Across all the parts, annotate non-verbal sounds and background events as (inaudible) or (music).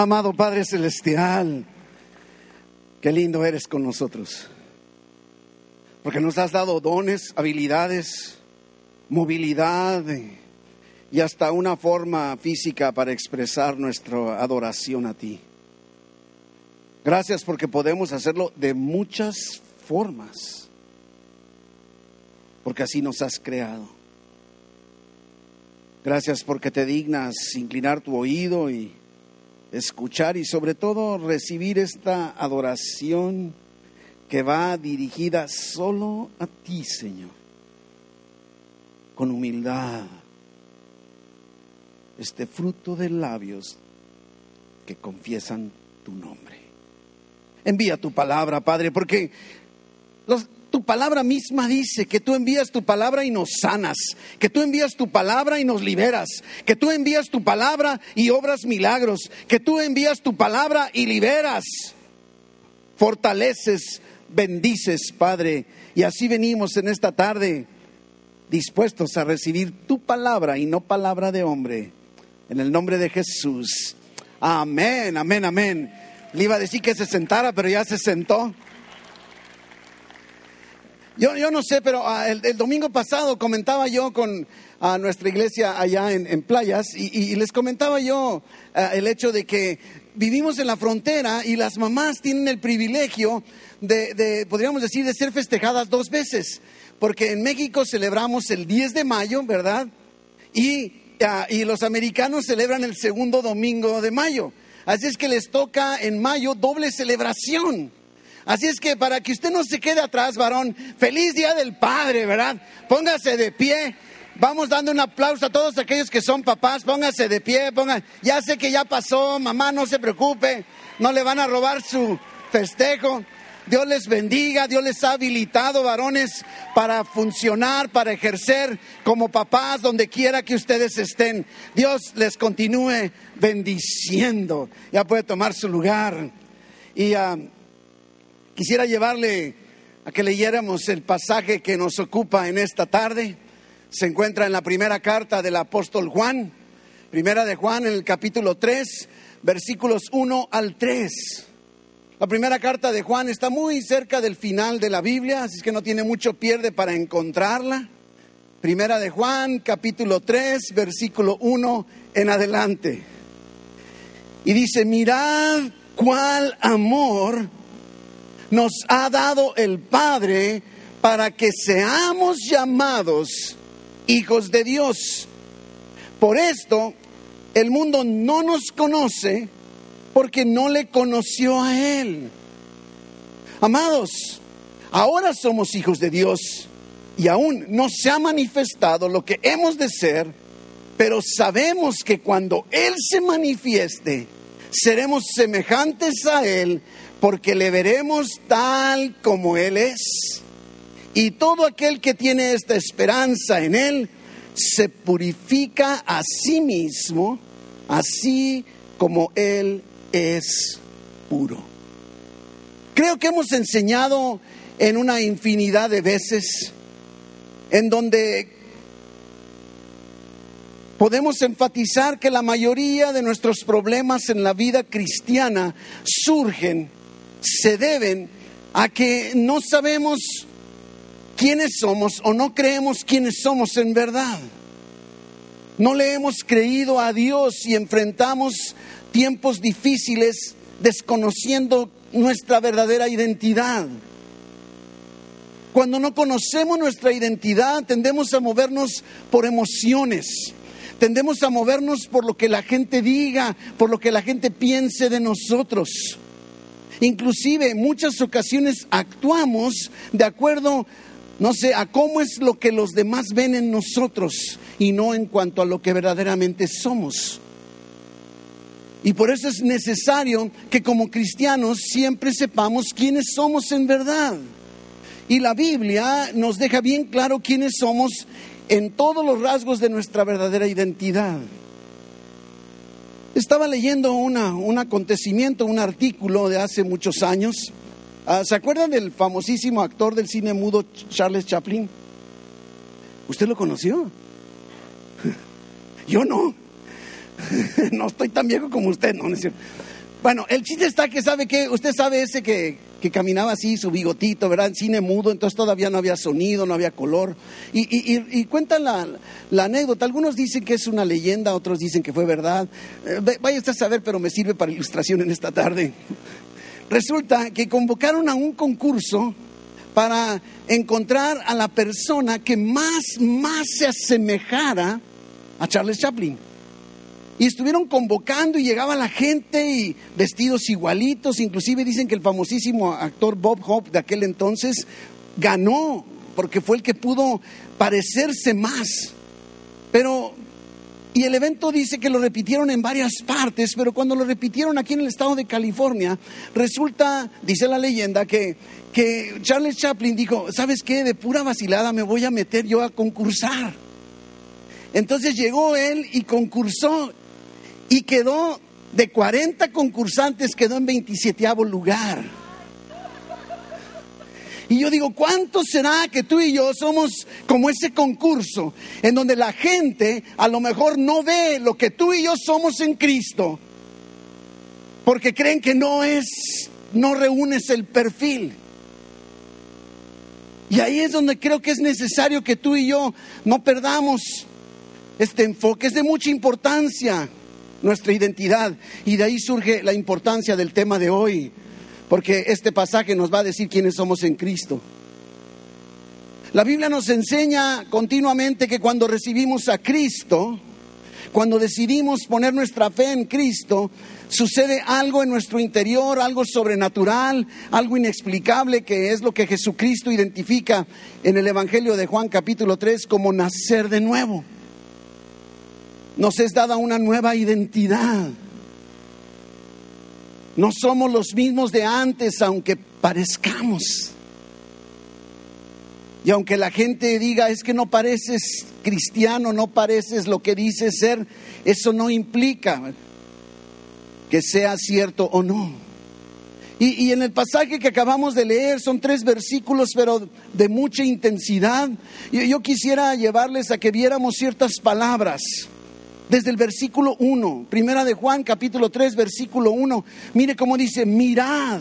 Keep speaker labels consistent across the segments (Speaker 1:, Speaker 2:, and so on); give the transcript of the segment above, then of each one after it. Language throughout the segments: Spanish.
Speaker 1: Amado Padre Celestial, qué lindo eres con nosotros. Porque nos has dado dones, habilidades, movilidad y hasta una forma física para expresar nuestra adoración a ti. Gracias porque podemos hacerlo de muchas formas. Porque así nos has creado. Gracias porque te dignas inclinar tu oído y escuchar y sobre todo recibir esta adoración que va dirigida solo a ti, Señor, con humildad, este fruto de labios que confiesan tu nombre. Envía tu palabra, Padre, porque los, tu palabra misma dice que tú envías tu palabra y nos sanas, que tú envías tu palabra y nos liberas, que tú envías tu palabra y obras milagros, que tú envías tu palabra y liberas, fortaleces, bendices, Padre. Y así venimos en esta tarde dispuestos a recibir tu palabra y no palabra de hombre. En el nombre de Jesús. Amén, amén, amén. Le iba a decir que se sentara, pero ya se sentó. Yo, yo no sé, pero ah, el, domingo pasado comentaba yo con a nuestra iglesia allá en, playas y, les comentaba yo ah, el hecho de que vivimos en la frontera y las mamás tienen el privilegio de, de, podríamos decir, de ser festejadas dos veces. Porque en México celebramos el 10 de mayo, ¿verdad? Y, ah, y los americanos celebran el segundo domingo de mayo. Así es que les toca en mayo doble celebración. Así es que para que usted no se quede atrás, varón, feliz día del Padre, ¿verdad? Póngase de pie. Vamos dando un aplauso a todos aquellos que son papás, póngase de pie, pongan, ya sé que ya pasó, mamá, no se preocupe, no le van a robar su festejo. Dios les bendiga, Dios les ha habilitado varones para funcionar, para ejercer como papás donde quiera que ustedes estén. Dios les continúe bendiciendo. Ya puede tomar su lugar. Y ah, Quisiera llevarle a que leyéramos el pasaje que nos ocupa en esta tarde. Se encuentra en la primera carta del apóstol Juan, primera de Juan en el capítulo 3, versículos 1 al 3. La primera carta de Juan está muy cerca del final de la Biblia, así que no tiene mucho pierde para encontrarla. Primera de Juan, capítulo 3, versículo 1 en adelante. Y dice, mirad cuál amor nos ha dado el Padre para que seamos llamados hijos de Dios. Por esto, el mundo no nos conoce porque no le conoció a Él. Amados, ahora somos hijos de Dios y aún no se ha manifestado lo que hemos de ser, pero sabemos que cuando Él se manifieste, seremos semejantes a Él porque le veremos tal como Él es. Y todo aquel que tiene esta esperanza en Él se purifica a sí mismo, así como Él es puro. Creo que hemos enseñado en una infinidad de veces en donde podemos enfatizar que la mayoría de nuestros problemas en la vida cristiana surgen se deben a que no sabemos quiénes somos o no creemos quiénes somos en verdad. No le hemos creído a Dios y enfrentamos tiempos difíciles desconociendo nuestra verdadera identidad. Cuando no conocemos nuestra identidad, tendemos a movernos por emociones, tendemos a movernos por lo que la gente diga, por lo que la gente piense de nosotros. Inclusive en muchas ocasiones actuamos de acuerdo, no sé, a cómo es lo que los demás ven en nosotros y no en cuanto a lo que verdaderamente somos. Y por eso es necesario que como cristianos siempre sepamos quiénes somos en verdad. Y la Biblia nos deja bien claro quiénes somos en todos los rasgos de nuestra verdadera identidad. Estaba leyendo un acontecimiento, un artículo de hace muchos años. Ah, ¿Se acuerdan del famosísimo actor del cine mudo Charles Chaplin? ¿Usted lo conoció? (laughs) Yo no. (laughs) no estoy tan viejo como usted, no, no es cierto. Bueno, el chiste está que sabe que, usted sabe ese que, que caminaba así, su bigotito, ¿verdad? En cine mudo, entonces todavía no había sonido, no había color. Y, y, cuentan la, la, anécdota. Algunos dicen que es una leyenda, otros dicen que fue verdad. Eh, vaya usted a saber, pero me sirve para ilustración en esta tarde. Resulta que convocaron a un concurso para encontrar a la persona que más, más se asemejara a Charles Chaplin. Y estuvieron convocando y llegaba la gente y vestidos igualitos. Inclusive dicen que el famosísimo actor Bob Hope de aquel entonces ganó porque fue el que pudo parecerse más. Pero, y el evento dice que lo repitieron en varias partes, pero cuando lo repitieron aquí en el estado de California, resulta, dice la leyenda, que, que Charles Chaplin dijo, ¿sabes qué? De pura vacilada me voy a meter yo a concursar. Entonces llegó él y concursó y quedó de 40 concursantes, quedó en 27 lugar. Y yo digo, ¿cuánto será que tú y yo somos como ese concurso en donde la gente a lo mejor no ve lo que tú y yo somos en Cristo? Porque creen que no es, no reúnes el perfil. Y ahí es donde creo que es necesario que tú y yo no perdamos este enfoque. Es de mucha importancia nuestra identidad. Y de ahí surge la importancia del tema de hoy, porque este pasaje nos va a decir quiénes somos en Cristo. La Biblia nos enseña continuamente que cuando recibimos a Cristo, cuando decidimos poner nuestra fe en Cristo, sucede algo en nuestro interior, algo sobrenatural, algo inexplicable, que es lo que Jesucristo identifica en el Evangelio de Juan capítulo 3 como nacer de nuevo nos es dada una nueva identidad. No somos los mismos de antes, aunque parezcamos. Y aunque la gente diga, es que no pareces cristiano, no pareces lo que dices ser, eso no implica que sea cierto o no. Y, en el pasaje que acabamos de leer son tres versículos, pero de mucha intensidad. yo quisiera llevarles a que viéramos ciertas palabras desde el versículo 1, primera de Juan capítulo 3, versículo 1, mire cómo dice, mirad.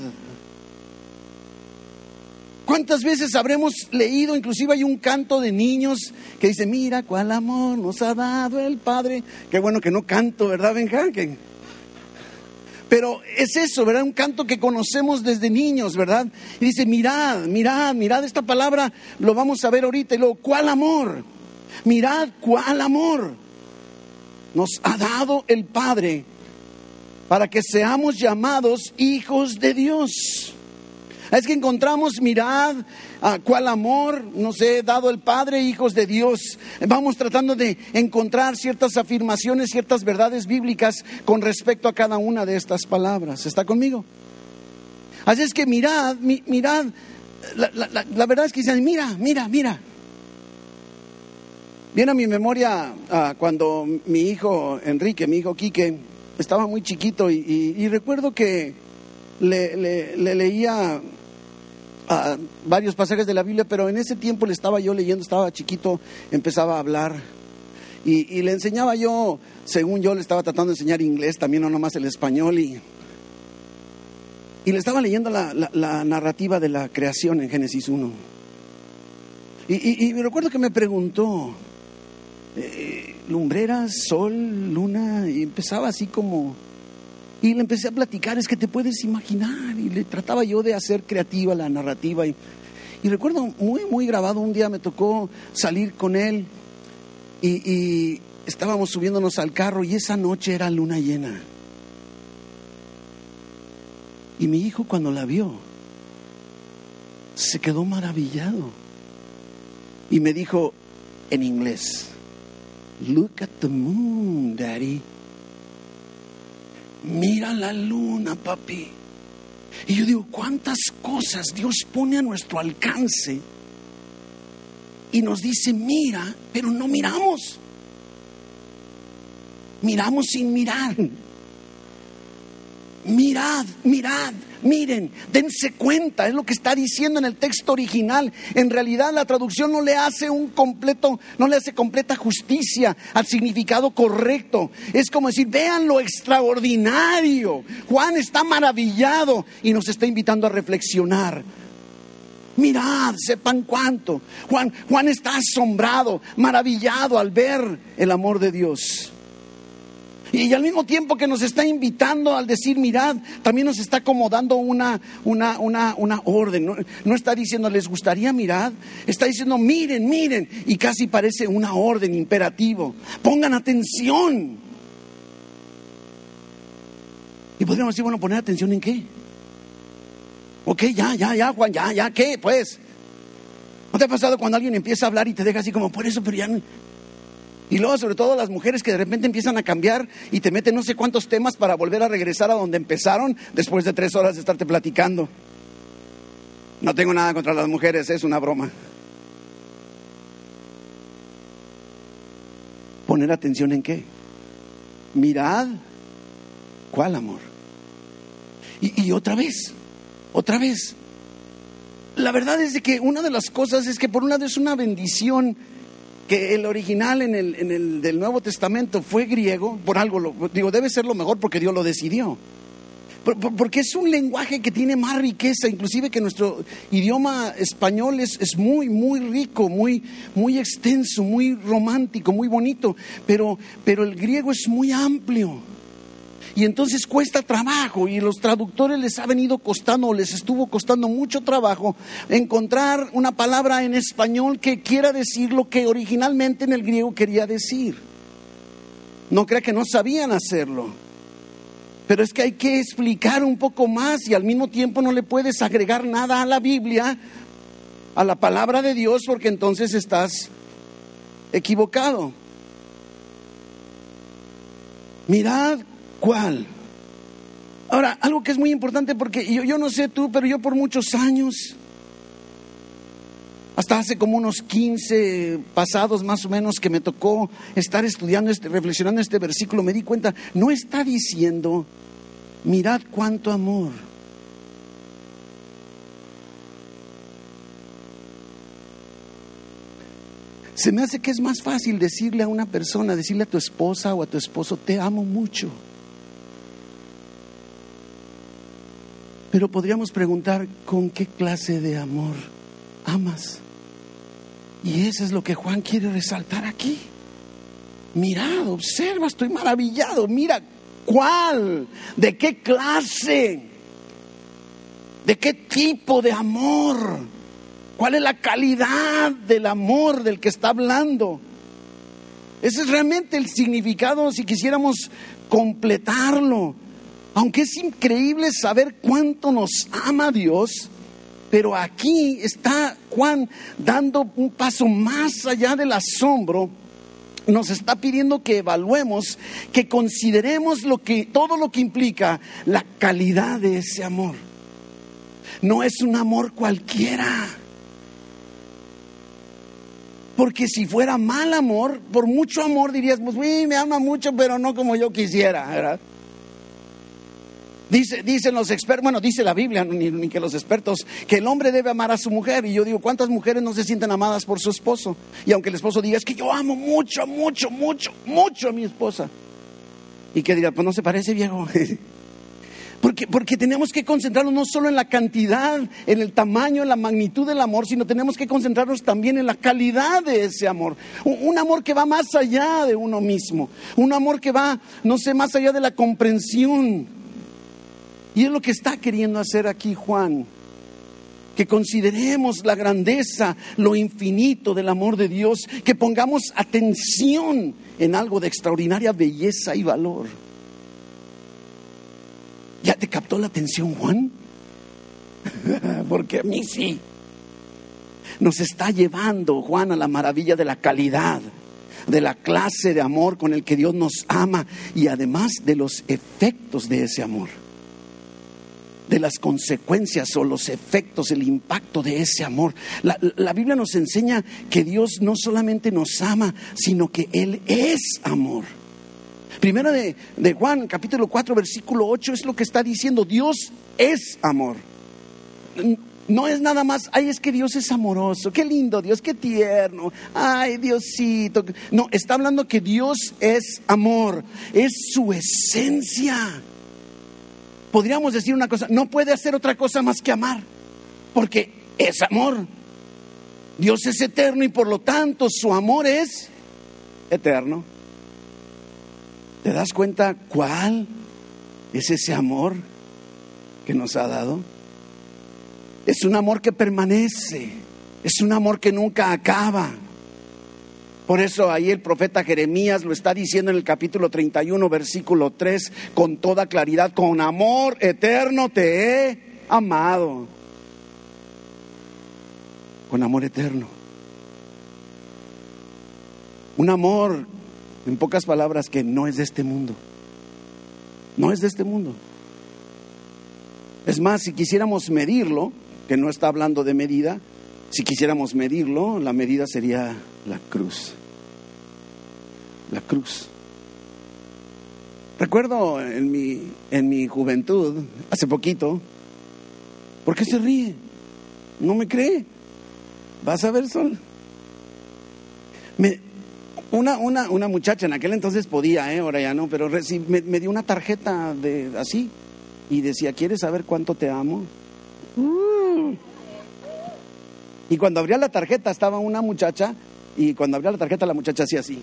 Speaker 1: ¿Cuántas veces habremos leído? Inclusive hay un canto de niños que dice, mira cuál amor nos ha dado el Padre. Qué bueno que no canto, ¿verdad, Benjamín? Pero es eso, ¿verdad? Un canto que conocemos desde niños, ¿verdad? Y dice, mirad, mirad, mirad esta palabra, lo vamos a ver ahorita. Y luego, ¿cuál amor? Mirad, ¿cuál amor? Nos ha dado el Padre para que seamos llamados hijos de Dios. Es que encontramos, mirad, a cuál amor nos ha dado el Padre, hijos de Dios. Vamos tratando de encontrar ciertas afirmaciones, ciertas verdades bíblicas con respecto a cada una de estas palabras. ¿Está conmigo? Así es que mirad, mirad, la, verdad es que dicen, mira, mira, mira, Viene a mi memoria ah, cuando mi hijo Enrique, mi hijo Quique, estaba muy chiquito y, recuerdo que le, leía ah, varios pasajes de la Biblia, pero en ese tiempo le estaba yo leyendo, estaba chiquito, empezaba a hablar y, le enseñaba yo, según yo le estaba tratando de enseñar inglés, también no nomás el español y, y le estaba leyendo la, narrativa de la creación en Génesis 1. Y, y recuerdo que me preguntó, eh, lumbreras, sol, luna, y empezaba así como... Y le empecé a platicar, es que te puedes imaginar, y le trataba yo de hacer creativa la narrativa. Y, recuerdo muy, muy grabado, un día me tocó salir con él y, y estábamos subiéndonos al carro y esa noche era luna llena. Y mi hijo cuando la vio, se quedó maravillado y me dijo en inglés, Look at the moon, daddy. Mira la luna, papi. Y yo digo, ¿cuántas cosas Dios pone a nuestro alcance? Y nos dice, mira, pero no miramos. Miramos sin mirar. Mirad, mirad, miren, dense cuenta, es lo que está diciendo en el texto original. En realidad la traducción no le hace un completo, no le hace completa justicia al significado correcto. Es como decir, vean lo extraordinario. Juan está maravillado y nos está invitando a reflexionar. Mirad, sepan cuánto. Juan, Juan está asombrado, maravillado al ver el amor de Dios. Y al mismo tiempo que nos está invitando al decir, mirad, también nos está como dando una, una, una, una orden. No, no, está diciendo, les gustaría mirad, está diciendo, miren, miren. Y casi parece una orden imperativo. Pongan atención. Y podríamos decir, bueno, poner atención en qué? Ok, ya, ya, ya, Juan, ya, ya, ¿qué? Pues. ¿No te ha pasado cuando alguien empieza a hablar y te deja así como, por eso, pero ya no... Y luego, sobre todo, las mujeres que de repente empiezan a cambiar y te meten no sé cuántos temas para volver a regresar a donde empezaron después de tres horas de estarte platicando. No tengo nada contra las mujeres, es una broma. Poner atención en qué? Mirad, ¿cuál amor? Y, y otra vez, otra vez. La verdad es de que una de las cosas es que por un lado es una bendición que el original en el, en el del Nuevo Testamento fue griego, por algo, lo, digo, debe ser lo mejor porque Dios lo decidió. Porque es un lenguaje que tiene más riqueza, inclusive que nuestro idioma español es, es, muy, muy rico, muy, muy extenso, muy romántico, muy bonito, pero, pero el griego es muy amplio. Y entonces cuesta trabajo y los traductores les ha venido costando, les estuvo costando mucho trabajo encontrar una palabra en español que quiera decir lo que originalmente en el griego quería decir. No crea que no sabían hacerlo. Pero es que hay que explicar un poco más y al mismo tiempo no le puedes agregar nada a la Biblia, a la palabra de Dios, porque entonces estás equivocado. Mirad ¿Cuál? Ahora, algo que es muy importante porque yo, no sé tú, pero yo por muchos años, hasta hace como unos 15 pasados más o menos que me tocó estar estudiando, este, reflexionando este versículo, me di cuenta, no está diciendo, mirad cuánto amor. Se me hace que es más fácil decirle a una persona, decirle a tu esposa o a tu esposo, te amo mucho. Pero podríamos preguntar, ¿con qué clase de amor amas? Y eso es lo que Juan quiere resaltar aquí. Mirad, observa, estoy maravillado. Mira, ¿cuál? ¿De qué clase? ¿De qué tipo de amor? ¿Cuál es la calidad del amor del que está hablando? Ese es realmente el significado si quisiéramos completarlo. Aunque es increíble saber cuánto nos ama Dios, pero aquí está Juan dando un paso más allá del asombro. Nos está pidiendo que evaluemos, que consideremos lo que, todo lo que implica la calidad de ese amor. No es un amor cualquiera. Porque si fuera mal amor, por mucho amor dirías, pues, me ama mucho, pero no como yo quisiera, ¿verdad? Dice, dicen los expertos, bueno, dice la Biblia, ni, que los expertos, que el hombre debe amar a su mujer. Y yo digo, ¿cuántas mujeres no se sienten amadas por su esposo? Y aunque el esposo diga, es que yo amo mucho, mucho, mucho, mucho a mi esposa. Y que dirá, pues no se parece viejo. (laughs) Porque, porque tenemos que concentrarnos no solo en la cantidad, en el tamaño, en la magnitud del amor, sino tenemos que concentrarnos también en la calidad de ese amor. Un, un, amor que va más allá de uno mismo. Un amor que va, no sé, más allá de la comprensión. Y es lo que está queriendo hacer aquí Juan. Que consideremos la grandeza, lo infinito del amor de Dios, que pongamos atención en algo de extraordinaria belleza y valor. ¿Ya te captó la atención, Juan? (laughs) Porque a mí sí. Nos está llevando, Juan, a la maravilla de la calidad, de la clase de amor con el que Dios nos ama y además de los efectos de ese amor de las consecuencias o los efectos, el impacto de ese amor. La, la, Biblia nos enseña que Dios no solamente nos ama, sino que Él es amor. Primera de, de Juan, capítulo 4, versículo 8, es lo que está diciendo. Dios es amor. No es nada más, ay, es que Dios es amoroso, qué lindo Dios, qué tierno, ay, Diosito. No, está hablando que Dios es amor, es su esencia. Podríamos decir una cosa, no puede hacer otra cosa más que amar, porque es amor. Dios es eterno y por lo tanto su amor es eterno. ¿Te das cuenta cuál es ese amor que nos ha dado? Es un amor que permanece, es un amor que nunca acaba. Por eso ahí el profeta Jeremías lo está diciendo en el capítulo 31, versículo 3, con toda claridad, con amor eterno te he amado. Con amor eterno. Un amor, en pocas palabras, que no es de este mundo. No es de este mundo. Es más, si quisiéramos medirlo, que no está hablando de medida. Si quisiéramos medirlo, la medida sería la cruz. La cruz. Recuerdo en mi, en mi juventud, hace poquito, ¿por qué se ríe? ¿No me cree? ¿Vas a ver sol? Me, una, una, una muchacha en aquel entonces podía, ¿eh? ahora ya no, pero me, me dio una tarjeta de así y decía, ¿quieres saber cuánto te amo? Mm. Y cuando abría la tarjeta estaba una muchacha y cuando abría la tarjeta la muchacha hacía así.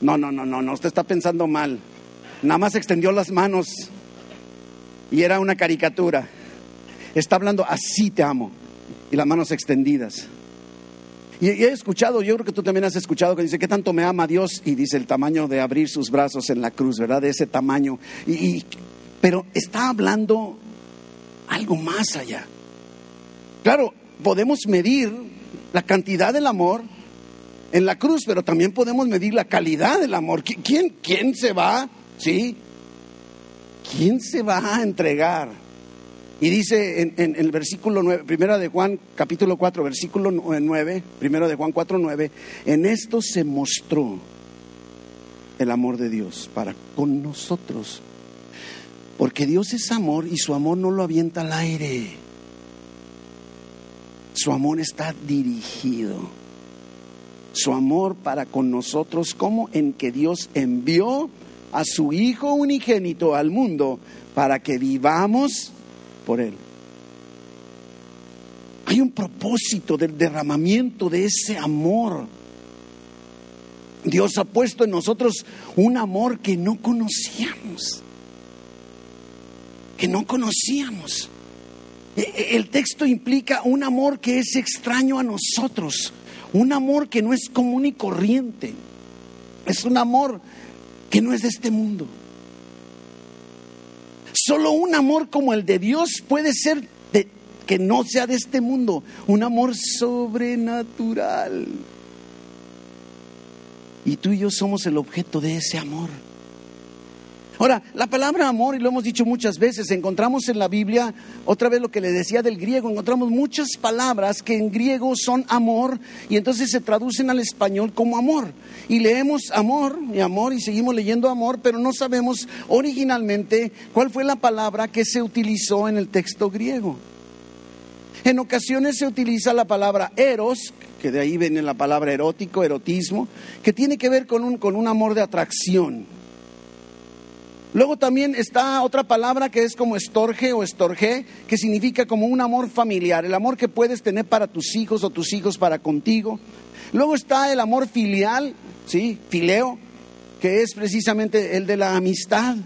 Speaker 1: No, no, no, no, no, usted está pensando mal. Nada más extendió las manos y era una caricatura. Está hablando así te amo y las manos extendidas. Y, he escuchado, yo creo que tú también has escuchado que dice, ¿qué tanto me ama Dios? Y dice el tamaño de abrir sus brazos en la cruz, ¿verdad? De ese tamaño. y, pero está hablando algo más allá. Claro, podemos medir la cantidad del amor en la cruz, pero también podemos medir la calidad del amor. ¿Quién, quién se va? ¿Sí? ¿Quién se va a entregar? Y dice en, el versículo 9, primera de Juan, capítulo 4, versículo 9, primero de Juan 4, 9, en esto se mostró el amor de Dios para con nosotros porque Dios es amor y su amor no lo avienta al aire. Su amor está dirigido. Su amor para con nosotros, como en que Dios envió a su Hijo unigénito al mundo para que vivamos por Él. Hay un propósito del derramamiento de ese amor. Dios ha puesto en nosotros un amor que no conocíamos que no conocíamos. El texto implica un amor que es extraño a nosotros, un amor que no es común y corriente, es un amor que no es de este mundo. Solo un amor como el de Dios puede ser de, que no sea de este mundo, un amor sobrenatural. Y tú y yo somos el objeto de ese amor. Ahora, la palabra amor, y lo hemos dicho muchas veces, encontramos en la Biblia, otra vez lo que le decía del griego, encontramos muchas palabras que en griego son amor y entonces se traducen al español como amor. Y leemos amor y amor y seguimos leyendo amor, pero no sabemos originalmente cuál fue la palabra que se utilizó en el texto griego. En ocasiones se utiliza la palabra eros, que de ahí viene la palabra erótico, erotismo, que tiene que ver con un, con un amor de atracción Luego también está otra palabra que es como estorge o estorge, que significa como un amor familiar, el amor que puedes tener para tus hijos o tus hijos para contigo. Luego está el amor filial, ¿sí? Fileo, que es precisamente el de la amistad.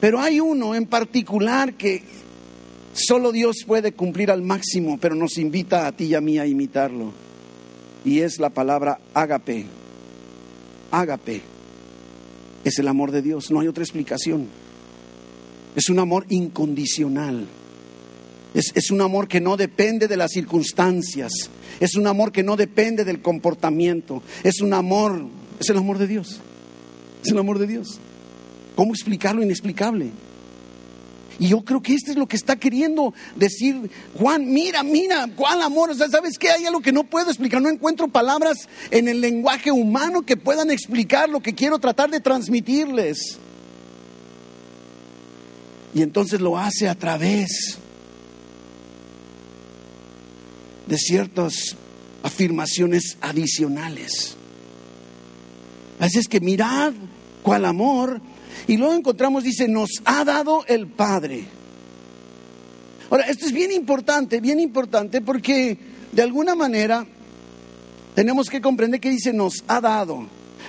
Speaker 1: Pero hay uno en particular que solo Dios puede cumplir al máximo, pero nos invita a ti y a mí a imitarlo. Y es la palabra ágape. Ágape es el amor de Dios, no hay otra explicación. Es un amor incondicional. Es, es, un amor que no depende de las circunstancias. Es un amor que no depende del comportamiento. Es un amor, es el amor de Dios. Es el amor de Dios. ¿Cómo explicar lo inexplicable? Y yo creo que esto es lo que está queriendo decir Juan. Mira, mira, cuál amor. O sea, ¿sabes qué? Hay algo que no puedo explicar. No encuentro palabras en el lenguaje humano que puedan explicar lo que quiero tratar de transmitirles. Y entonces lo hace a través de ciertas afirmaciones adicionales. Así es que mirad cuál amor. Y luego encontramos, dice, nos ha dado el Padre. Ahora, esto es bien importante, bien importante, porque de alguna manera tenemos que comprender que dice nos ha dado.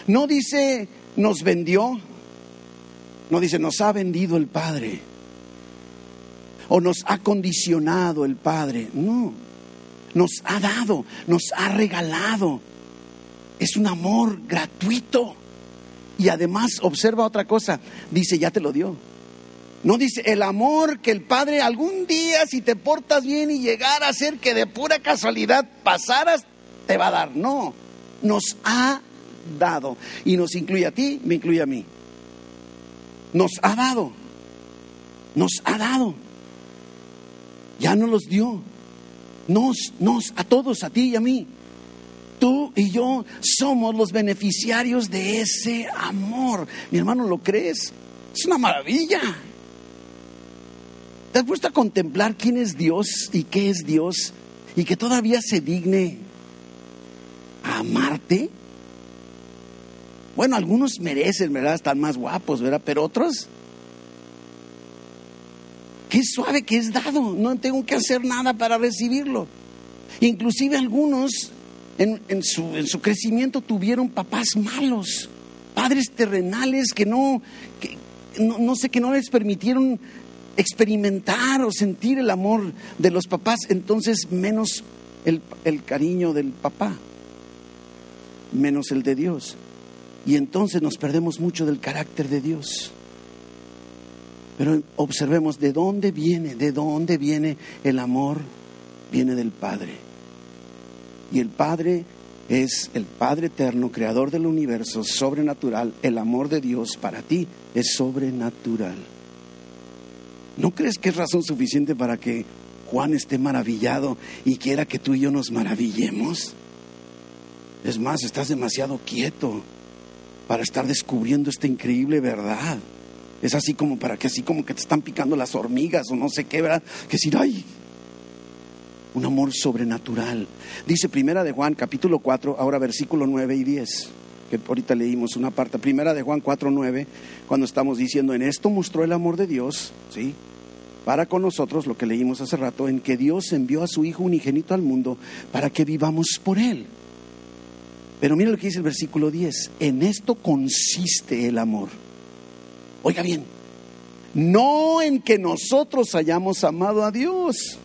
Speaker 1: No dice nos vendió, no dice nos ha vendido el Padre. O nos ha condicionado el Padre. No, nos ha dado, nos ha regalado. Es un amor gratuito. Y además observa otra cosa, dice, ya te lo dio. No dice, el amor que el Padre algún día, si te portas bien y llegara a ser que de pura casualidad pasaras, te va a dar. No, nos ha dado. Y nos incluye a ti, me incluye a mí. Nos ha dado. Nos ha dado. Ya nos los dio. Nos, nos, a todos, a ti y a mí. Tú y yo somos los beneficiarios de ese amor. Mi hermano, ¿lo crees? Es una maravilla. ¿Te has puesto a contemplar quién es Dios y qué es Dios? Y que todavía se digne a amarte. Bueno, algunos merecen, ¿verdad? Están más guapos, ¿verdad? Pero otros, qué suave que es dado. No tengo que hacer nada para recibirlo. Inclusive algunos en, su, crecimiento tuvieron papás malos, padres terrenales que no, no, sé, que no les permitieron experimentar o sentir el amor de los papás, entonces menos el, el cariño del papá, menos el de Dios. Y entonces nos perdemos mucho del carácter de Dios. Pero observemos de dónde viene, de dónde viene el amor, viene del Padre. Y el Padre es el Padre eterno, creador del universo, sobrenatural. El amor de Dios para ti es sobrenatural. ¿No crees que es razón suficiente para que Juan esté maravillado y quiera que tú y yo nos maravillemos? Es más, estás demasiado quieto para estar descubriendo esta increíble verdad. Es así como para que así como que te están picando las hormigas o no sé qué. Que decir, ay, un amor sobrenatural. Dice Primera de Juan, capítulo 4, ahora versículo 9 y 10, que ahorita leímos una parte. Primera de Juan 4, 9, cuando estamos diciendo, en esto mostró el amor de Dios, ¿sí? Para con nosotros, lo que leímos hace rato, en que Dios envió a su Hijo unigénito al mundo para que vivamos por Él. Pero mira lo que dice el versículo 10, en esto consiste el amor. Oiga bien, no en que nosotros hayamos amado a Dios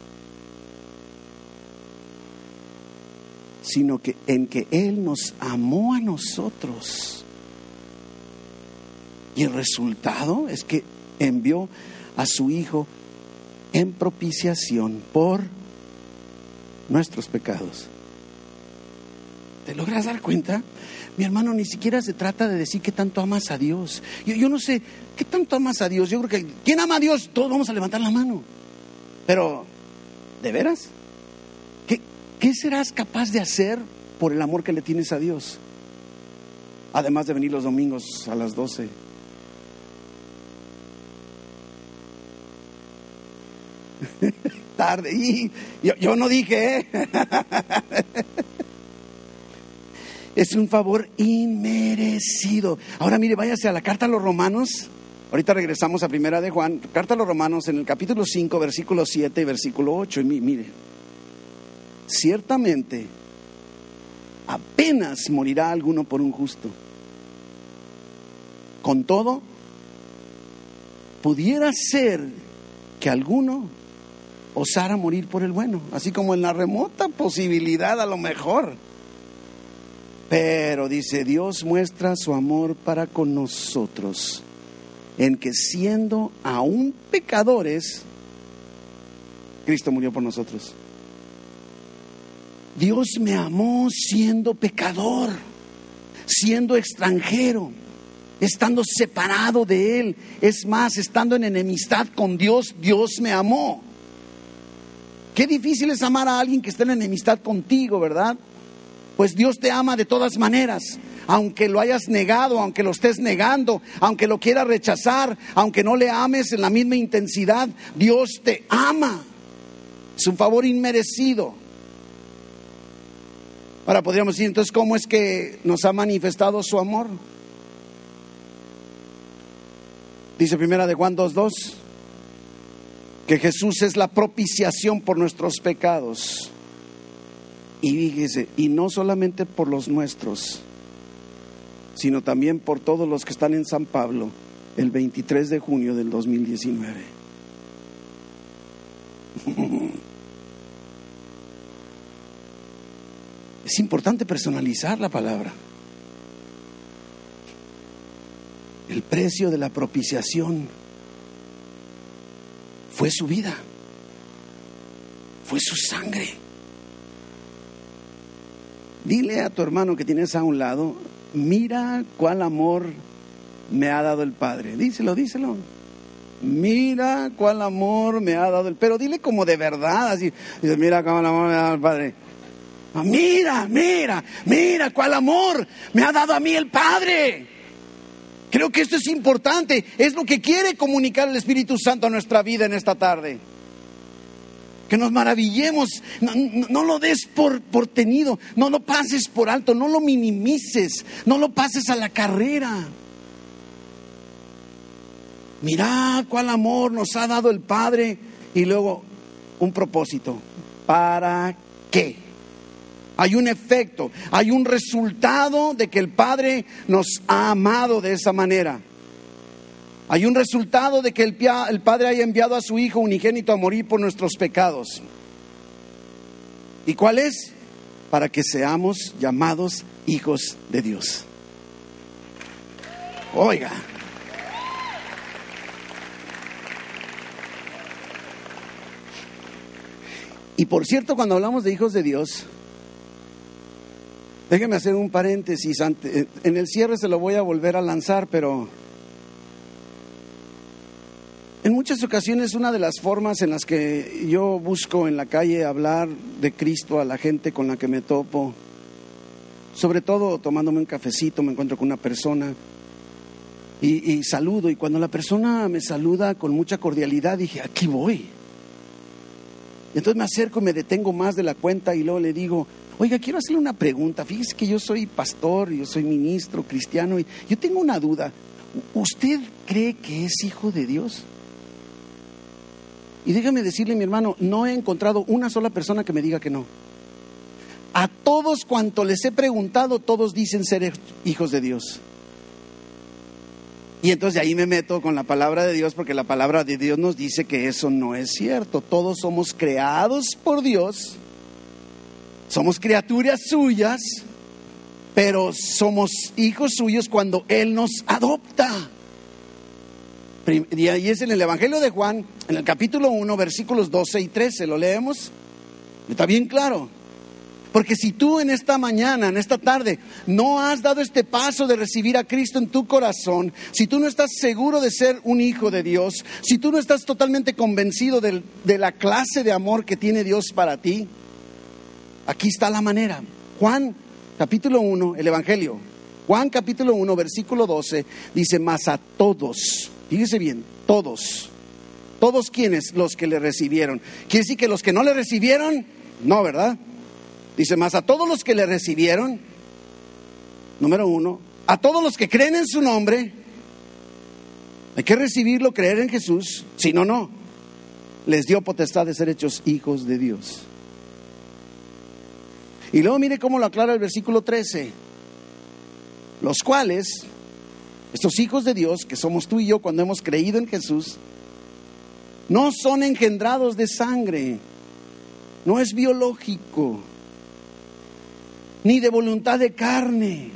Speaker 1: sino que en que Él nos amó a nosotros. Y el resultado es que envió a su Hijo en propiciación por nuestros pecados. ¿Te logras dar cuenta? Mi hermano, ni siquiera se trata de decir que tanto amas a Dios. Yo, yo no sé, ¿qué tanto amas a Dios? Yo creo que, ¿quién ama a Dios? Todos vamos a levantar la mano. Pero, ¿de veras? ¿Qué serás capaz de hacer por el amor que le tienes a Dios? Además de venir los domingos a las 12. (laughs) Tarde. Y yo, no dije. ¿eh? (laughs) es un favor inmerecido. Ahora mire, váyase a la carta a los romanos. Ahorita regresamos a primera de Juan. Carta a los romanos en el capítulo 5, versículo 7 y versículo 8. Y mire ciertamente apenas morirá alguno por un justo. Con todo, pudiera ser que alguno osara morir por el bueno, así como en la remota posibilidad a lo mejor. Pero dice, Dios muestra su amor para con nosotros, en que siendo aún pecadores, Cristo murió por nosotros. Dios me amó siendo pecador, siendo extranjero. estando separado de Él. Es más, estando en enemistad con Dios, Dios me amó. Qué difícil es amar a alguien que está en enemistad contigo, ¿verdad? Pues Dios te ama de todas maneras, aunque lo hayas negado, aunque lo estés negando, aunque lo quieras rechazar, aunque no le ames en la misma intensidad, Dios te ama. Es un favor inmerecido. Ahora podríamos decir entonces, ¿cómo es que nos ha manifestado su amor? Dice primera de Juan 2.2 que Jesús es la propiciación por nuestros pecados. Y fíjese, y no solamente por los nuestros, sino también por todos los que están en San Pablo el 23 de junio del 2019. (laughs) Es importante personalizar la palabra. El precio de la propiciación fue su vida, fue su sangre. Dile a tu hermano que tienes a un lado, mira cuál amor me ha dado el Padre. Díselo, díselo. Mira cuál amor me ha dado el Pero dile como de verdad, así. Dice, mira cuál amor me ha dado el Padre. Mira, mira, mira cuál amor me ha dado a mí el Padre. Creo que esto es importante, es lo que quiere comunicar el Espíritu Santo a nuestra vida en esta tarde. Que nos maravillemos, no, lo des por, por tenido, no lo pases por alto, no lo minimices, no lo pases a la carrera. Mira cuál amor nos ha dado el Padre y luego un propósito. ¿Para qué? Hay un efecto, hay un resultado de que el Padre nos ha amado de esa manera. Hay un resultado de que el, el, Padre haya enviado a su Hijo unigénito a morir por nuestros pecados. ¿Y cuál es? Para que seamos llamados hijos de Dios. Oiga. Y por cierto, cuando hablamos de hijos de Dios, Déjeme hacer un paréntesis. Eh, en el cierre se lo voy a volver a lanzar, pero en muchas ocasiones una de las formas en las que yo busco en la calle hablar de Cristo a la gente con la que me topo, sobre todo tomándome un cafecito, me encuentro con una persona y, y saludo y cuando la persona me saluda con mucha cordialidad dije, aquí voy. Entonces me acerco y me detengo más de la cuenta y luego le digo, Oiga, quiero hacerle una pregunta. Fíjese que yo soy pastor, yo soy ministro cristiano y yo tengo una duda. ¿Usted cree que es hijo de Dios? Y déjame decirle, mi hermano, no he encontrado una sola persona que me diga que no. A todos cuanto les he preguntado, todos dicen ser hijos de Dios. Y entonces ahí me meto con la palabra de Dios porque la palabra de Dios nos dice que eso no es cierto. Todos somos creados por Dios somos criaturas suyas, pero somos hijos suyos cuando Él nos adopta. Y es en el Evangelio de Juan, en el capítulo 1, versículos 12 y 13, ¿lo leemos? Está bien claro. Porque si tú en esta mañana, en esta tarde, no has dado este paso de recibir a Cristo en tu corazón, si tú no estás seguro de ser un hijo de Dios, si tú no estás totalmente convencido de, de la clase de amor que tiene Dios para ti, Aquí está la manera. Juan capítulo 1, el Evangelio. Juan capítulo 1, versículo 12, dice, más a todos, fíjese bien, todos, todos quienes, los que le recibieron. Quiere decir que los que no le recibieron, no, ¿verdad? Dice, más a todos los que le recibieron, número uno, a todos los que creen en su nombre, hay que recibirlo, creer en Jesús, si no, no, les dio potestad de ser hechos hijos de Dios. Y luego mire cómo lo aclara el versículo 13. Los cuales, estos hijos de Dios, que somos tú y yo cuando hemos creído en Jesús, no son engendrados de sangre, no es biológico, ni de voluntad de carne,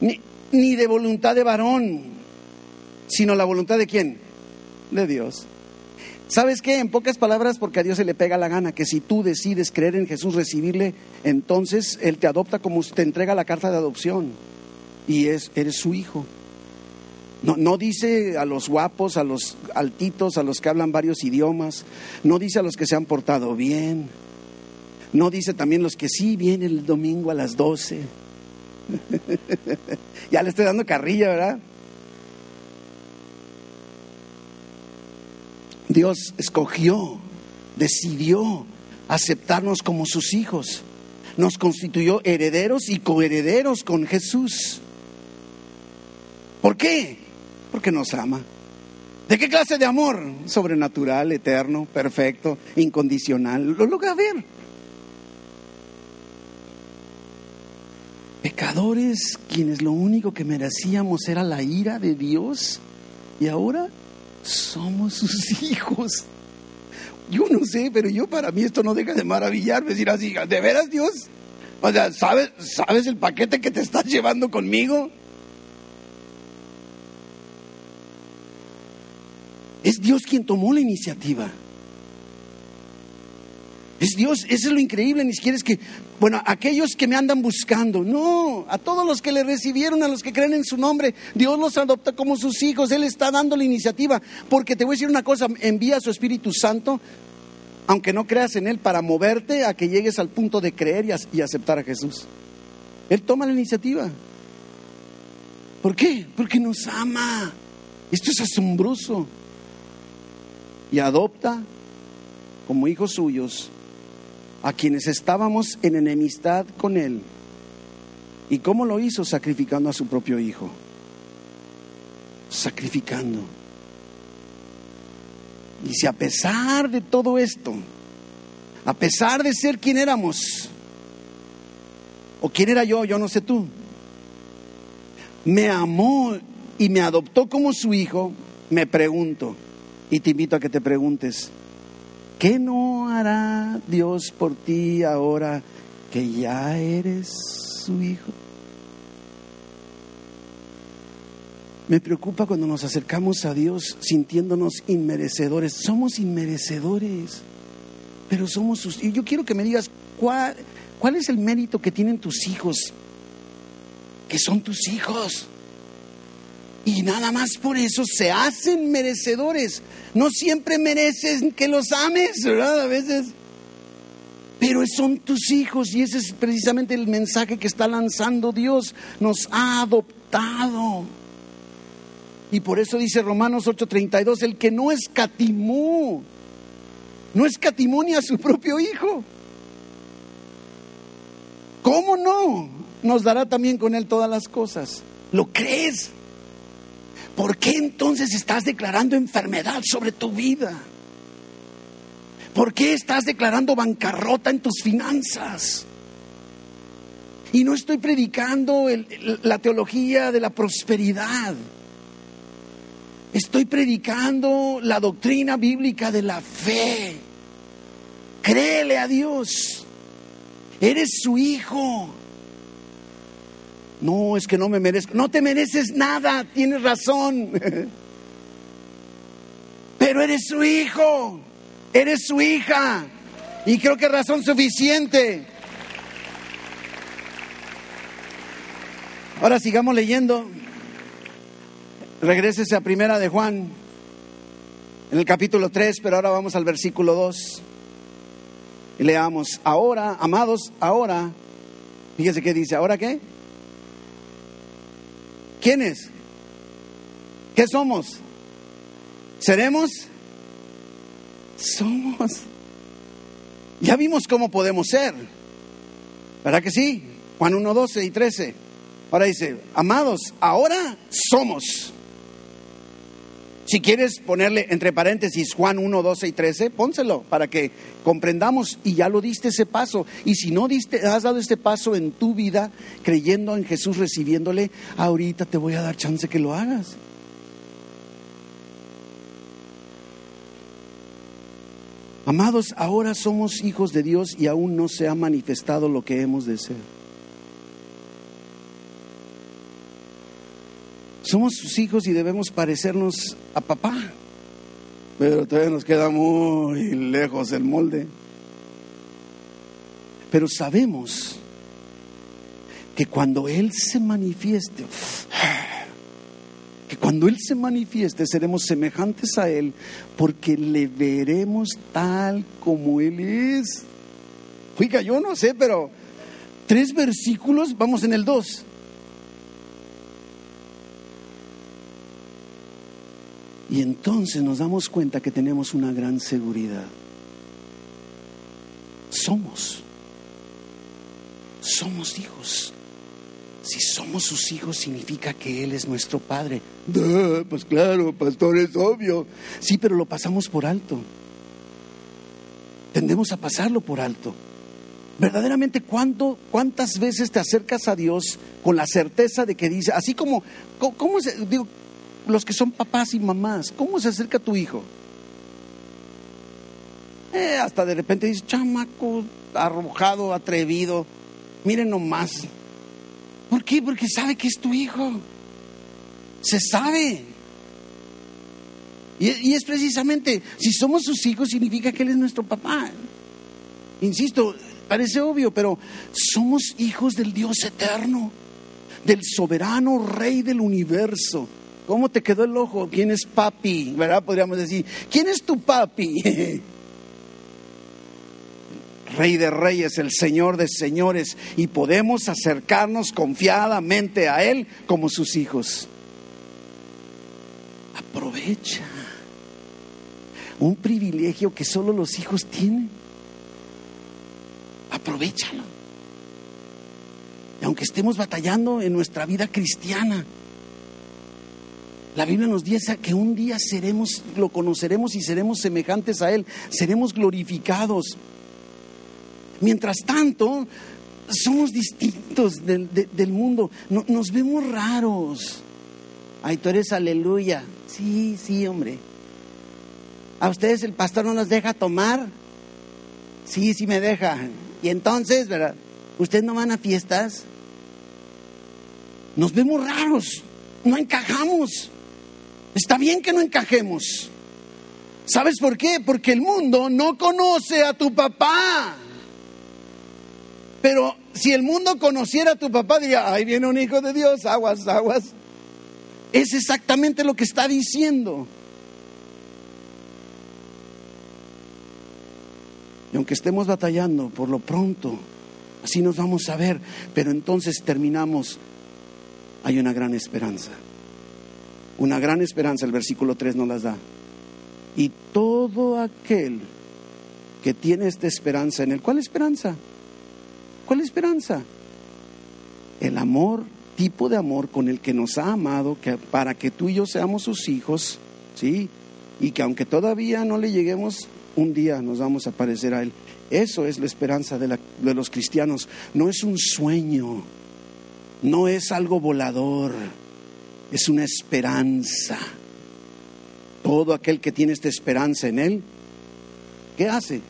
Speaker 1: ni, ni de voluntad de varón, sino la voluntad de quién? De Dios. ¿Sabes qué? En pocas palabras, porque a Dios se le pega la gana, que si tú decides creer en Jesús, recibirle, entonces Él te adopta como te entrega la carta de adopción. y es, eres su hijo. No, no, dice a los guapos, a los altitos, a los que hablan varios idiomas, no dice a los que se han portado bien, no dice también los que sí vienen el domingo a las 12. (laughs) ya le estoy dando carrilla, ¿verdad? Dios escogió, decidió aceptarnos como sus hijos. Nos constituyó herederos y coherederos con Jesús. ¿Por qué? Porque nos ama. ¿De qué clase de amor? Sobrenatural, eterno, perfecto, incondicional. Lo logra ver. Pecadores quienes lo único que merecíamos era la ira de Dios y ahora somos sus hijos. Yo no sé, pero yo para mí esto no deja de maravillarme, decir así, ¿de veras Dios? O sea, ¿sabes, ¿sabes el paquete que te estás llevando conmigo? Es Dios quien tomó la iniciativa. Es Dios, eso es lo increíble, ni siquiera es que, bueno, aquellos que me andan buscando, no, a todos los que le recibieron, a los que creen en su nombre, Dios los adopta como sus hijos, Él está dando la iniciativa, porque te voy a decir una cosa, envía a su Espíritu Santo, aunque no creas en Él, para moverte a que llegues al punto de creer y, aceptar a Jesús. Él toma la iniciativa. ¿Por qué? Porque nos ama. Esto es asombroso. Y adopta como hijos suyos a quienes estábamos en enemistad con Él. ¿Y cómo lo hizo? Sacrificando a su propio Hijo. Sacrificando. Y si a pesar de todo esto, a pesar de ser quien éramos, o quién era yo, yo no sé tú, me amó y me adoptó como su hijo, me pregunto, y te invito a que te preguntes, ¿Qué no hará Dios por ti ahora que ya eres su hijo? Me preocupa cuando nos acercamos a Dios sintiéndonos inmerecedores. Somos inmerecedores, pero somos sus... Y yo quiero que me digas, ¿cuál, ¿cuál es el mérito que tienen tus hijos? Que son tus hijos. Y nada más por eso se hacen merecedores. No siempre mereces que los ames, ¿verdad? A veces. Pero son tus hijos y ese es precisamente el mensaje que está lanzando Dios. Nos ha adoptado. Y por eso dice Romanos 8:32, el que no escatimó, no escatimó ni a su propio hijo. ¿Cómo no? Nos dará también con él todas las cosas. ¿Lo crees? ¿Por qué entonces estás declarando enfermedad sobre tu vida? ¿Por qué estás declarando bancarrota en tus finanzas? Y no estoy predicando la teología de la prosperidad. Estoy predicando la doctrina bíblica de la fe. Créele a Dios. Eres su hijo. No, es que no me merezco. No te mereces nada, tienes razón. (laughs) Pero eres su hijo, eres su hija. Y creo que razón suficiente. Ahora sigamos leyendo. Regrésese a primera de Juan, en el capítulo 3, pero ahora vamos al versículo 2. Y leamos, ahora, amados, ahora, fíjese qué dice, ¿ahora qué? ¿Quiénes? ¿Qué somos? ¿Seremos? Somos. Ya vimos cómo podemos ser. ¿Verdad que sí? Juan 1, 12 y 13. Ahora dice, amados, ahora somos. Si quieres ponerle entre paréntesis Juan 1, 12 y 13, pónselo para que comprendamos y ya lo diste ese paso. Y si no diste, has dado este paso en tu vida creyendo en Jesús, recibiéndole, ahorita te voy a dar chance que lo hagas. Amados, ahora somos hijos de Dios y aún no se ha manifestado lo que hemos de ser. Somos sus hijos y debemos parecernos a papá, pero todavía nos queda muy lejos el molde. Pero sabemos que cuando Él se manifieste, que cuando Él se manifieste seremos semejantes a Él porque le veremos tal como Él es. Oiga, yo no sé, pero tres versículos, vamos en el dos. Y entonces nos damos cuenta que tenemos una gran seguridad. Somos, somos hijos. Si somos sus hijos significa que Él es nuestro Padre. pues claro, pastor, es obvio. Sí, pero lo pasamos por alto. Tendemos a pasarlo por alto. Verdaderamente, ¿cuánto, ¿cuántas veces te acercas a Dios con la certeza de que dice, así como, ¿cómo, se, digo, los que son papás y mamás, ¿cómo se acerca tu hijo? Eh, hasta de repente dice, chamaco, arrojado, atrevido, miren nomás, ¿Por qué? Porque sabe que es tu hijo. Se sabe. Y, es precisamente, si somos sus hijos, significa que Él es nuestro papá. Insisto, parece obvio, pero somos hijos del Dios eterno, del soberano Rey del universo. ¿Cómo te quedó el ojo? ¿Quién es papi? ¿Verdad? Podríamos decir, ¿quién es tu papi? (laughs) Rey de Reyes, el Señor de Señores, y podemos acercarnos confiadamente a Él como sus hijos. Aprovecha un privilegio que solo los hijos tienen. Aprovechalo. Y aunque estemos batallando en nuestra vida cristiana, la Biblia nos dice que un día seremos, lo conoceremos y seremos semejantes a Él, seremos glorificados. Mientras tanto, somos distintos del, mundo, nos vemos raros. Ay, tú eres aleluya. Sí, sí, hombre. ¿A ustedes el pastor no nos deja tomar? Sí, sí me deja. Y entonces, ¿verdad? ¿Ustedes no van a fiestas? Nos vemos raros, no encajamos. Está bien que no encajemos. ¿Sabes por qué? Porque el mundo no conoce a tu papá. Pero si el mundo conociera a tu papá, diría, ahí viene un hijo de Dios, aguas, aguas. Es exactamente lo que está diciendo. Y aunque estemos batallando, por lo pronto, así nos vamos a ver, pero entonces terminamos, hay una gran esperanza. Una gran esperanza, el versículo 3 nos las da. Y todo aquel que tiene esta esperanza en él, ¿cuál esperanza? ¿Cuál esperanza? El amor, tipo de amor con el que nos ha amado, que para que tú y yo seamos sus hijos, ¿sí? Y que aunque todavía no le lleguemos, un día nos vamos a parecer a Él. Eso es la esperanza de, de los cristianos. No es un sueño, no es algo volador, es una esperanza. Todo aquel que tiene esta esperanza en Él, ¿qué hace?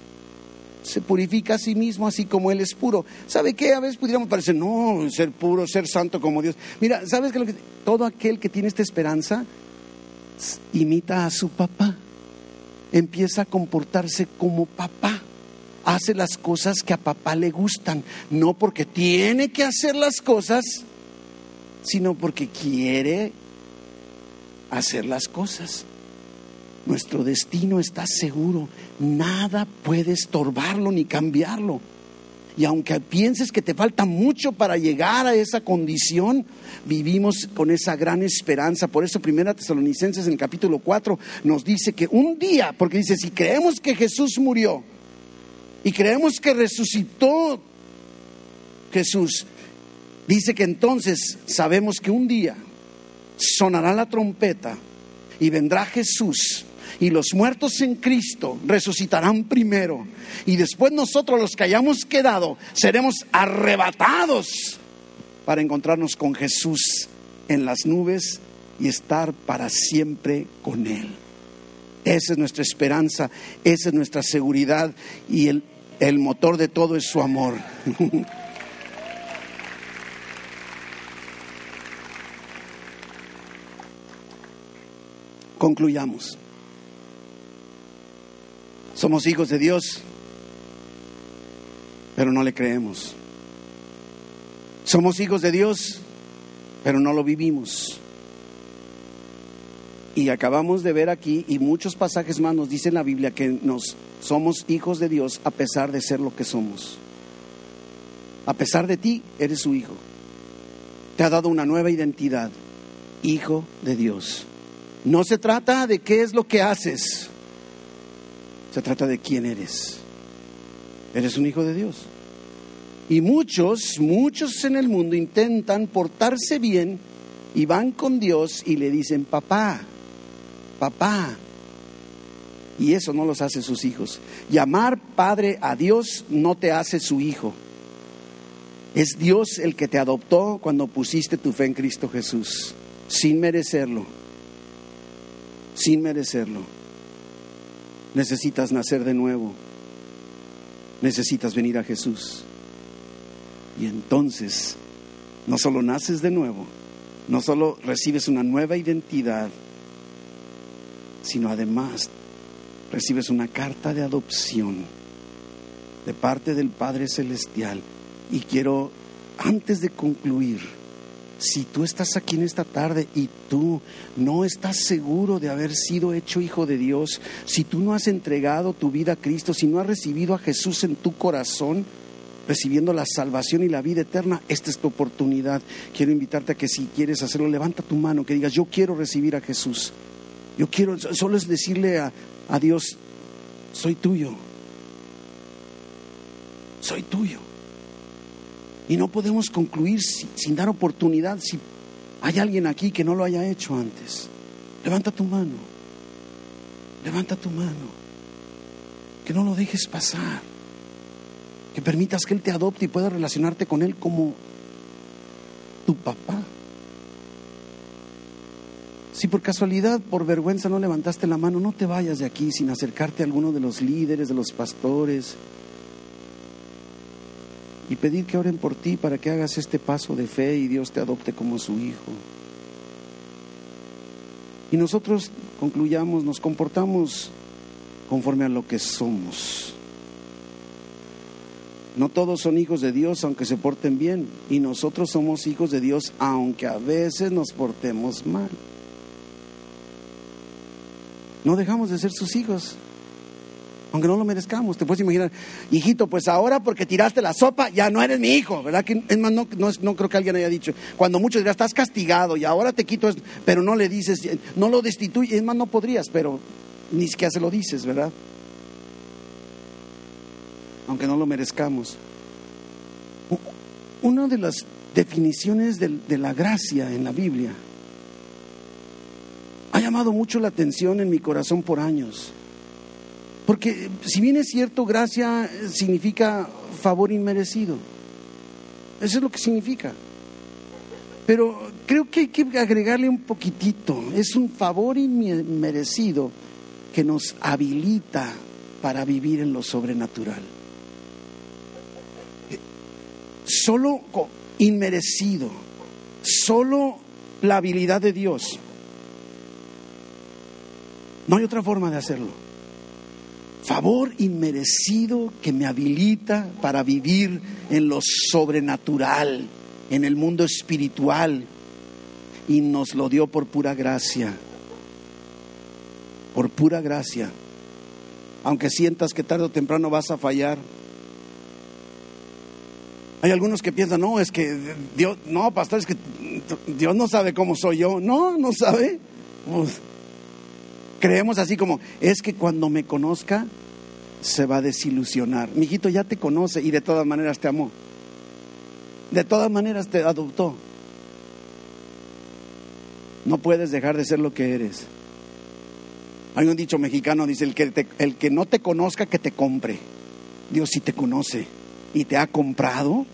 Speaker 1: se purifica a sí mismo así como Él es puro. ¿Sabe qué? A veces pudiéramos parecer, no, ser puro, ser santo como Dios. Mira, ¿sabes qué? Todo aquel que tiene esta esperanza imita a su papá, empieza a comportarse como papá, hace las cosas que a papá le gustan, no porque tiene que hacer las cosas, sino porque quiere hacer las cosas. Nuestro destino está seguro. Nada puede estorbarlo ni cambiarlo. Y aunque pienses que te falta mucho para llegar a esa condición, vivimos con esa gran esperanza. Por eso Primera Tesalonicenses en el capítulo 4 nos dice que un día, porque dice, si creemos que Jesús murió y creemos que resucitó Jesús, dice que entonces sabemos que un día sonará la trompeta y vendrá Jesús y los muertos en Cristo resucitarán primero y después nosotros los que hayamos quedado seremos arrebatados para encontrarnos con Jesús en las nubes y estar para siempre con Él. Esa es nuestra esperanza, esa es nuestra seguridad y el, motor de todo es su amor. (laughs) Concluyamos. Somos hijos de Dios, pero no le creemos. Somos hijos de Dios, pero no lo vivimos. Y acabamos de ver aquí, y muchos pasajes más nos dicen la Biblia que nos somos hijos de Dios a pesar de ser lo que somos. A pesar de ti, eres su hijo. Te ha dado una nueva identidad, hijo de Dios. No se trata de qué es lo que haces, se trata de quién eres. Eres un hijo de Dios. Y muchos, muchos en el mundo intentan portarse bien y van con Dios y le dicen, papá, papá. Y eso no los hace sus hijos. Llamar padre a Dios no te hace su hijo. Es Dios el que te adoptó cuando pusiste tu fe en Cristo Jesús, sin merecerlo, sin merecerlo. Necesitas nacer de nuevo, necesitas venir a Jesús. Y entonces, no solo naces de nuevo, no solo recibes una nueva identidad, sino además recibes una carta de adopción de parte del Padre Celestial. Y quiero, antes de concluir, si tú estás aquí en esta tarde y tú no estás seguro de haber sido hecho hijo de Dios, si tú no has entregado tu vida a Cristo, si no has recibido a Jesús en tu corazón, recibiendo la salvación y la vida eterna, esta es tu oportunidad. Quiero invitarte a que si quieres hacerlo, levanta tu mano, que digas, yo quiero recibir a Jesús. Yo quiero, solo es decirle a, Dios, soy tuyo. Soy tuyo. Y no podemos concluir sin dar oportunidad si hay alguien aquí que no lo haya hecho antes. Levanta tu mano. Levanta tu mano. Que no lo dejes pasar. Que permitas que Él te adopte y pueda relacionarte con Él como tu papá. Si por casualidad, por vergüenza no levantaste la mano, no te vayas de aquí sin acercarte a alguno de los líderes, de los pastores, y pedir que oren por ti para que hagas este paso de fe y Dios te adopte como su hijo. Y nosotros concluyamos, nos comportamos conforme a lo que somos. No todos son hijos de Dios aunque se porten bien, y nosotros somos hijos de Dios aunque a veces nos portemos mal no dejamos de ser sus hijos. Aunque no lo merezcamos, te puedes imaginar, hijito, pues ahora porque tiraste la sopa, ya no eres mi hijo, ¿verdad? Que, es más, no, no, creo que alguien haya dicho. Cuando muchos dirán, estás castigado y ahora te quito, pero no le dices, no lo destituyes, es más, no podrías, pero ni siquiera se lo dices, ¿verdad? Aunque no lo merezcamos. Una de las definiciones de la gracia en la Biblia ha llamado mucho la atención en mi corazón por años. Porque si bien es cierto, gracia significa favor inmerecido. Eso es lo que significa. Pero creo que hay que agregarle un poquitito. Es un favor inmerecido que nos habilita para vivir en lo sobrenatural. Solo inmerecido, solo la habilidad de Dios no hay otra forma de hacerlo. Favor inmerecido que me habilita para vivir en lo sobrenatural, en el mundo espiritual. Y nos lo dio por pura gracia. Por pura gracia. Aunque sientas que tarde o temprano vas a fallar. Hay algunos que piensan, no, es que Dios, no, pastor, es que Dios no sabe cómo soy yo. No, no sabe. Pues, Creemos así como, es que cuando me conozca se va a desilusionar. Mi hijito ya te conoce y de todas maneras te amó. De todas maneras te adoptó. No puedes dejar de ser lo que eres. Hay un dicho mexicano, dice, el que, el que no te conozca, que te compre. Dios sí te conoce y te ha comprado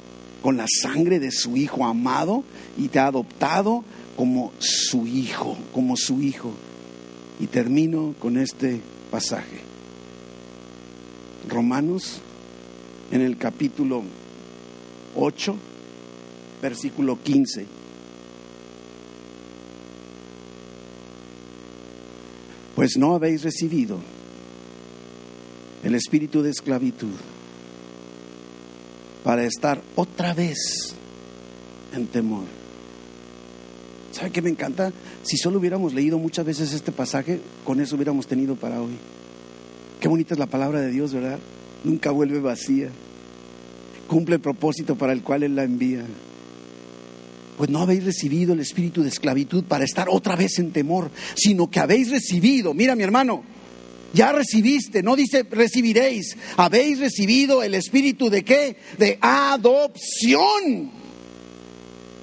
Speaker 1: con la sangre de su Hijo amado y te ha adoptado como su Hijo, como su Hijo. Y termino con este pasaje. Romanos en el capítulo 8, versículo 15. Pues no habéis recibido el espíritu de esclavitud para estar otra vez en temor. ¿Sabe qué me encanta? Si solo hubiéramos leído muchas veces este pasaje, con eso hubiéramos tenido para hoy. Qué bonita es la palabra de Dios, ¿verdad? Nunca vuelve vacía. Cumple el propósito para el cual Él la envía. Pues no habéis recibido el espíritu de esclavitud para estar otra vez en temor, sino que habéis recibido, mira mi hermano, ya recibiste, no dice recibiréis, habéis recibido el espíritu de qué? De adopción,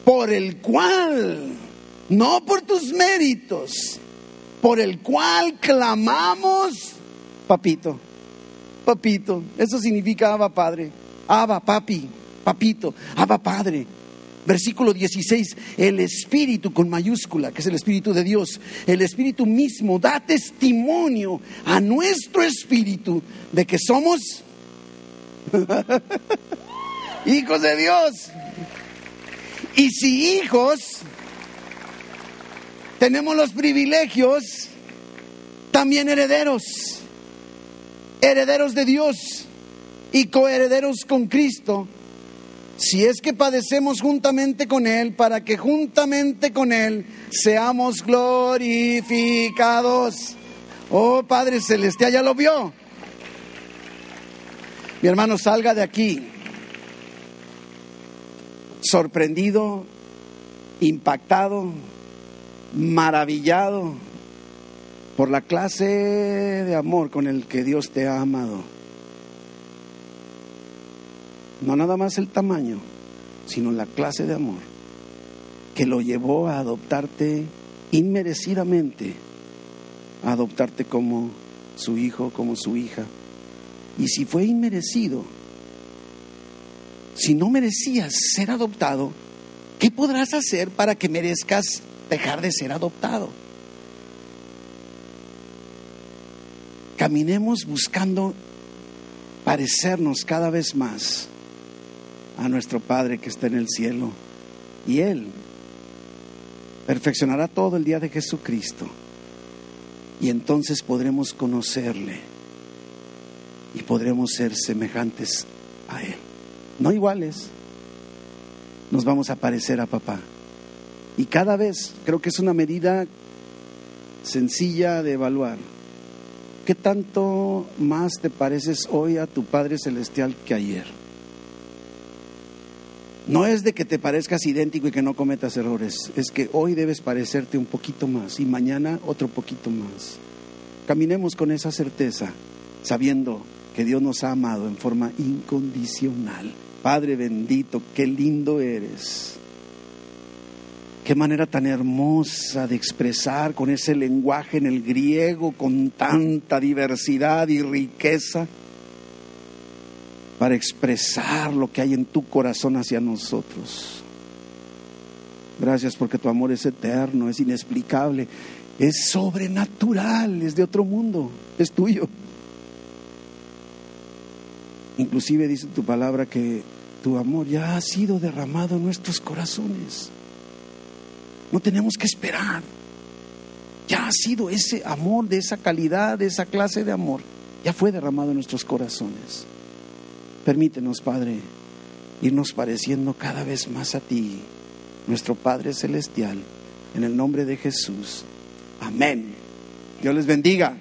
Speaker 1: por el cual, no por tus méritos, por el cual clamamos, papito, papito, eso significa Abba Padre, Abba Papi, papito, Abba Padre. Versículo 16, el Espíritu con mayúscula, que es el Espíritu de Dios, el Espíritu mismo da testimonio a nuestro Espíritu de que somos (laughs) hijos de Dios. Y si hijos, tenemos los privilegios, también herederos, herederos de Dios y coherederos con Cristo si es que padecemos juntamente con Él, para que juntamente con Él seamos glorificados. Oh Padre Celestial, ya lo vio. Mi hermano, salga de aquí sorprendido, impactado, maravillado por la clase de amor con el que Dios te ha amado. No nada más el tamaño, sino la clase de amor que lo llevó a adoptarte inmerecidamente, a adoptarte como su hijo, como su hija. Y si fue inmerecido, si no merecías ser adoptado, ¿qué podrás hacer para que merezcas dejar de ser adoptado? Caminemos buscando parecernos cada vez más a nuestro Padre que está en el cielo. Y Él perfeccionará todo el día de Jesucristo. Y entonces podremos conocerle y podremos ser semejantes a Él. No iguales, nos vamos a parecer a papá. Y cada vez creo que es una medida sencilla de evaluar. ¿Qué tanto más te pareces hoy a tu Padre Celestial que ayer? No es de que te parezcas idéntico y que no cometas errores, es que hoy debes parecerte un poquito más y mañana otro poquito más. Caminemos con esa certeza, sabiendo que Dios nos ha amado en forma incondicional. Padre bendito, qué lindo eres. Qué manera tan hermosa de expresar con ese lenguaje en el griego, con tanta diversidad y riqueza para expresar lo que hay en tu corazón hacia nosotros. Gracias porque tu amor es eterno, es inexplicable, es sobrenatural, es de otro mundo, es tuyo. Inclusive dice tu palabra que tu amor ya ha sido derramado en nuestros corazones. No tenemos que esperar. Ya ha sido ese amor de esa calidad, de esa clase de amor. Ya fue derramado en nuestros corazones. Permítenos, Padre, irnos pareciendo cada vez más a ti, nuestro Padre Celestial, en el nombre de Jesús. Amén. Dios les bendiga.